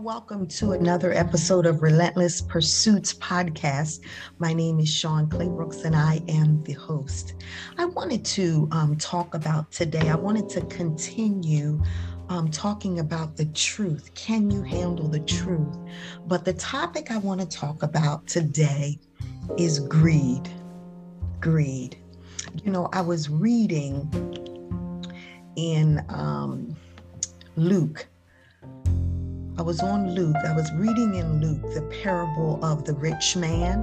Welcome to another episode of Relentless Pursuits podcast. My name is Sean Claybrooks and I am the host. I wanted to um, talk about today, I wanted to continue um, talking about the truth. Can you handle the truth? But the topic I want to talk about today is greed. Greed. You know, I was reading in um, Luke I was on Luke. I was reading in Luke the parable of the rich man.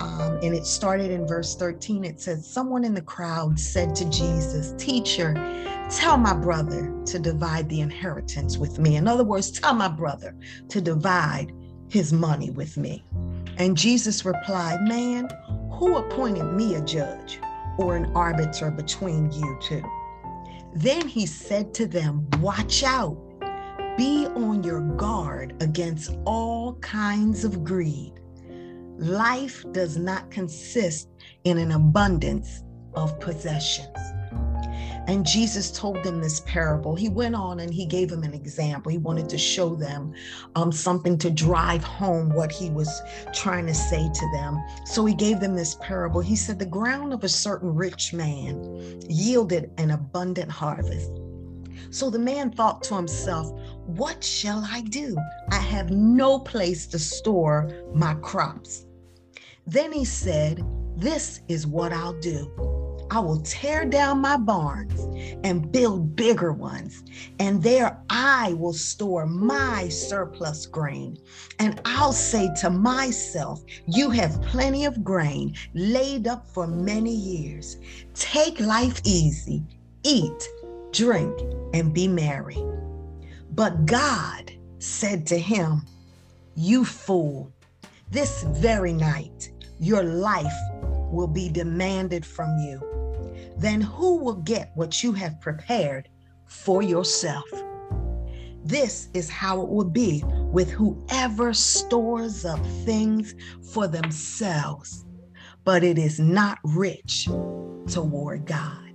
Um, and it started in verse 13. It says, Someone in the crowd said to Jesus, Teacher, tell my brother to divide the inheritance with me. In other words, tell my brother to divide his money with me. And Jesus replied, Man, who appointed me a judge or an arbiter between you two? Then he said to them, Watch out be on your guard against all kinds of greed. Life does not consist in an abundance of possessions. And Jesus told them this parable. He went on and he gave them an example. He wanted to show them um, something to drive home what he was trying to say to them. So he gave them this parable. He said, The ground of a certain rich man yielded an abundant harvest. So the man thought to himself, What shall I do? I have no place to store my crops. Then he said, This is what I'll do. I will tear down my barns and build bigger ones, and there I will store my surplus grain. And I'll say to myself, You have plenty of grain laid up for many years. Take life easy, eat drink, and be merry. But God said to him, You fool, this very night your life will be demanded from you. Then who will get what you have prepared for yourself? This is how it will be with whoever stores up things for themselves, but it is not rich toward God.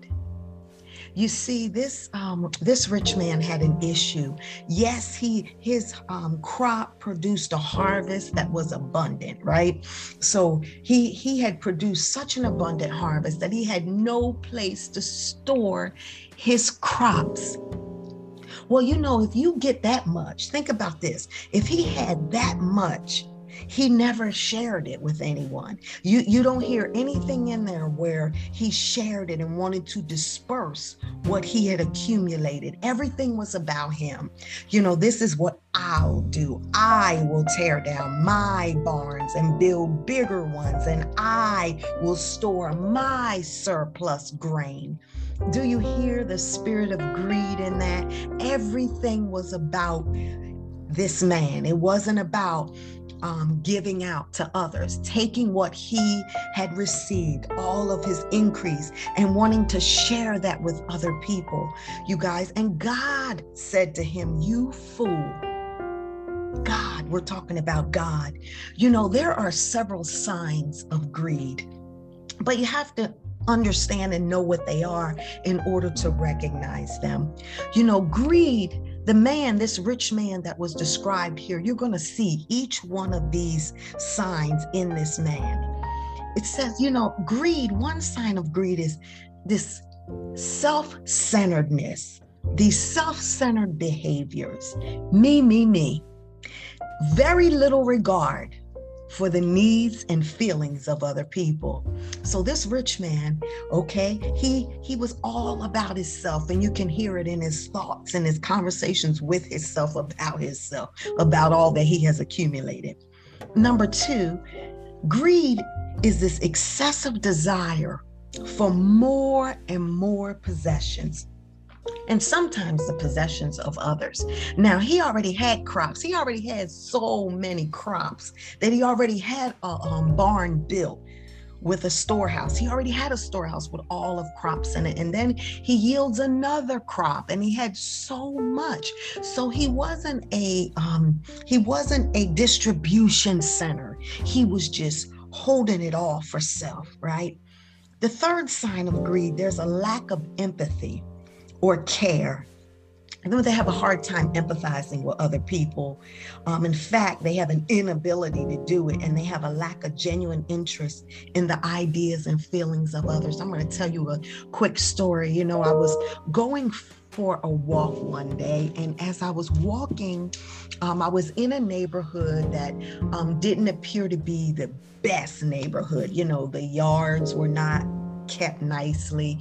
You see, this um, this rich man had an issue. Yes, he his um, crop produced a harvest that was abundant, right? So he he had produced such an abundant harvest that he had no place to store his crops. Well, you know, if you get that much, think about this. If he had that much, he never shared it with anyone. You you don't hear anything in there where he shared it and wanted to disperse what he had accumulated. Everything was about him. You know, this is what I'll do. I will tear down my barns and build bigger ones, and I will store my surplus grain. Do you hear the spirit of greed in that? Everything was about this man. It wasn't about um, giving out to others, taking what he had received, all of his increase, and wanting to share that with other people, you guys. And God said to him, You fool. God, we're talking about God. You know, there are several signs of greed, but you have to understand and know what they are in order to recognize them. You know, greed the man, this rich man that was described here, you're going to see each one of these signs in this man. It says, you know, greed, one sign of greed is this self centeredness, these self centered behaviors. Me, me, me. Very little regard for the needs and feelings of other people. So this rich man, okay, he he was all about himself and you can hear it in his thoughts and his conversations with himself about himself, about all that he has accumulated. Number 2, greed is this excessive desire for more and more possessions and sometimes the possessions of others. Now, he already had crops. He already had so many crops that he already had a um, barn built with a storehouse. He already had a storehouse with all of crops in it. And then he yields another crop and he had so much. So he wasn't a um, he wasn't a distribution center. He was just holding it all for self, right? The third sign of greed, there's a lack of empathy or care. they have a hard time empathizing with other people. Um, in fact, they have an inability to do it and they have a lack of genuine interest in the ideas and feelings of others. I'm going to tell you a quick story. You know, I was going for a walk one day, and as I was walking, um, I was in a neighborhood that um, didn't appear to be the best neighborhood. You know, the yards were not kept nicely.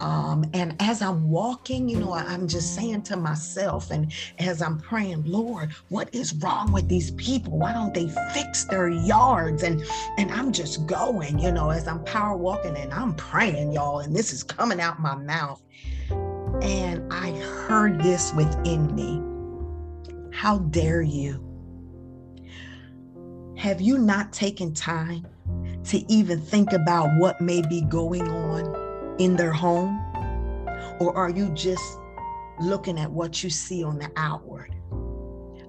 Um, and as I'm walking, you know, I'm just saying to myself, and as I'm praying, Lord, what is wrong with these people? Why don't they fix their yards? And and I'm just going, you know, as I'm power walking and I'm praying, y'all, and this is coming out my mouth. And I heard this within me. How dare you? Have you not taken time to even think about what may be going on in their home? Or are you just looking at what you see on the outward?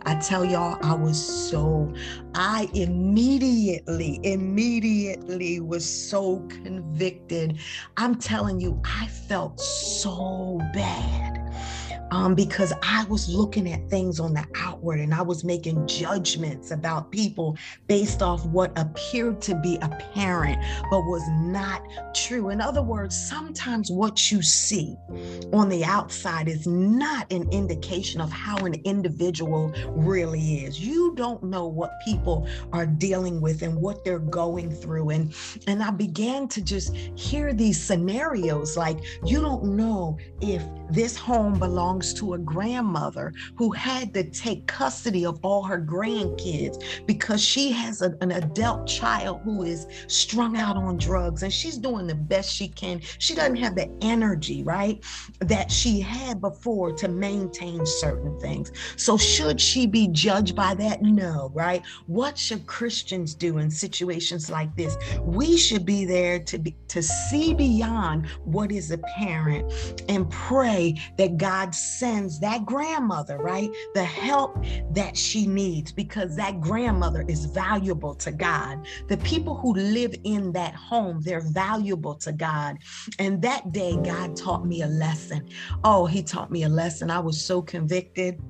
I tell y'all, I was so, I immediately, immediately was so convicted. I'm telling you, I felt so bad um, because I was looking at things on the outward and I was making judgments about people based off what appeared to be apparent but was not true. In other words, sometimes what you see on the outside is not an indication of how an individual really is. You don't know what people are dealing with and what they're going through. And, and I began to just hear these scenarios like, you don't know if this home belongs to a grandmother who had to take custody of all her grandkids because she has a, an adult child who is strung out on drugs and she's doing the best she can. She doesn't have the energy, right, that she had before to maintain certain things. So, should she be judged by that? No, right? What should Christians do in situations like this? We should be there to be to see beyond what is apparent and pray pray that God sends that grandmother, right, the help that she needs because that grandmother is valuable to God. The people who live in that home, they're valuable to God. And that day, God taught me a lesson. Oh, He taught me a lesson. I was so convicted.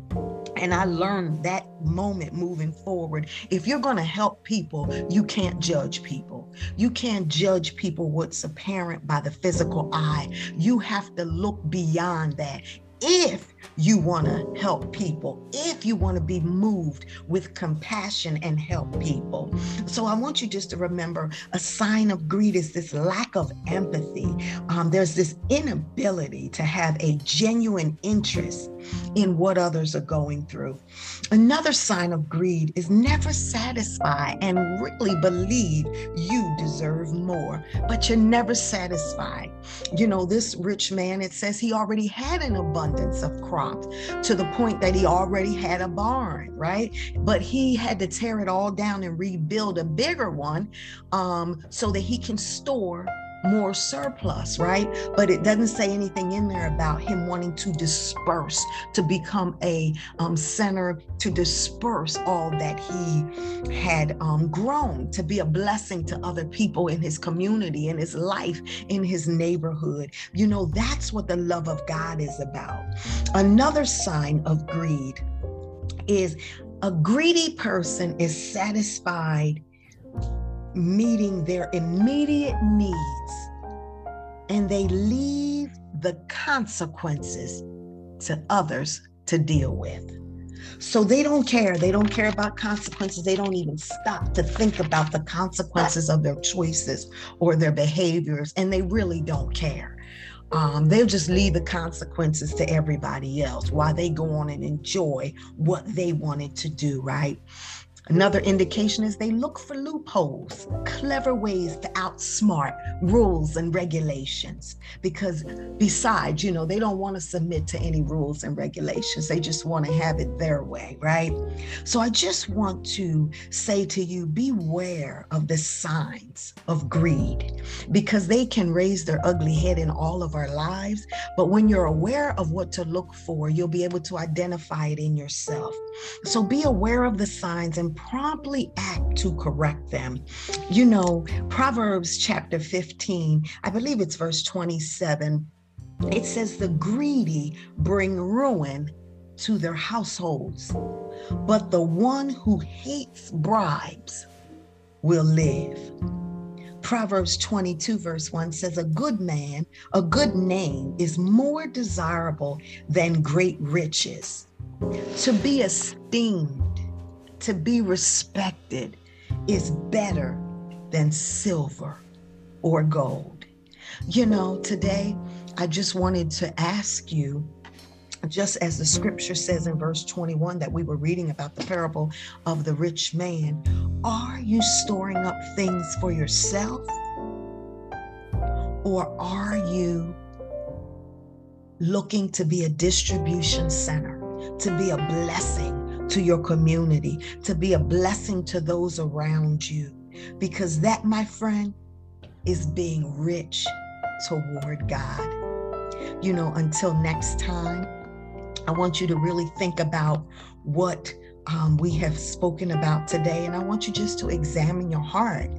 And I learned that moment moving forward. If you're going to help people, you can't judge people. You can't judge people what's apparent by the physical eye. You have to look beyond that if you want to help people, if you want to be moved with compassion and help people. So I want you just to remember a sign of greed is this lack of empathy. Um, there's this inability to have a genuine interest in what others are going through. Another sign of greed is never satisfied and really believe you deserve more, but you're never satisfied. You know, this rich man, it says he already had an abundance of to the point that he already had a barn, right? But he had to tear it all down and rebuild a bigger one um, so that he can store more surplus, right? But it doesn't say anything in there about him wanting to disperse, to become a um, center to disperse all that he had um, grown, to be a blessing to other people in his community, in his life, in his neighborhood. You know, that's what the love of God is about. Another sign of greed is a greedy person is satisfied meeting their immediate needs and they leave the consequences to others to deal with. So they don't care. They don't care about consequences. They don't even stop to think about the consequences of their choices or their behaviors, and they really don't care. Um, they'll just leave the consequences to everybody else while they go on and enjoy what they wanted to do, right? Another indication is they look for loopholes, clever ways to outsmart rules and regulations. Because besides, you know, they don't want to submit to any rules and regulations. They just want to have it their way, right? So I just want to say to you beware of the signs of greed because they can raise their ugly head in all of our lives. But when you're aware of what to look for, you'll be able to identify it in yourself. So be aware of the signs promptly act to correct them. You know, Proverbs chapter 15, I believe it's verse 27. It says, The greedy bring ruin to their households, but the one who hates bribes will live. Proverbs 22, verse 1 says, A good man, a good name is more desirable than great riches. To be esteemed, to be respected, is better than silver or gold. You know, today I just wanted to ask you just as the scripture says in verse 21 that we were reading about the parable of the rich man, are you storing up things for yourself? Or are you looking to be a distribution center, to be a blessing to your community, to be a blessing to those around you? Because that, my friend, is being rich toward God. You know, until next time, I want you to really think about what um, we have spoken about today. And I want you just to examine your heart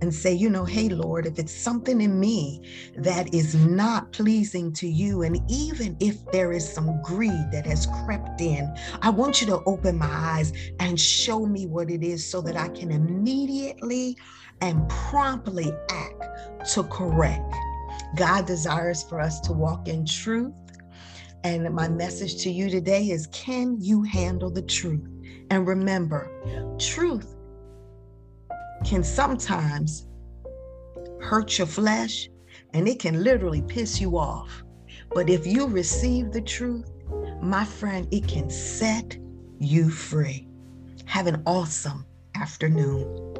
and say, you know, hey, Lord, if it's something in me that is not pleasing to you, and even if there is some greed that has crept in, I want you to open my eyes and show me what it is so that I can immediately and promptly act to correct. God desires for us to walk in truth and my message to you today is can you handle the truth? And remember, truth can sometimes hurt your flesh and it can literally piss you off. But if you receive the truth, my friend, it can set you free. Have an awesome afternoon.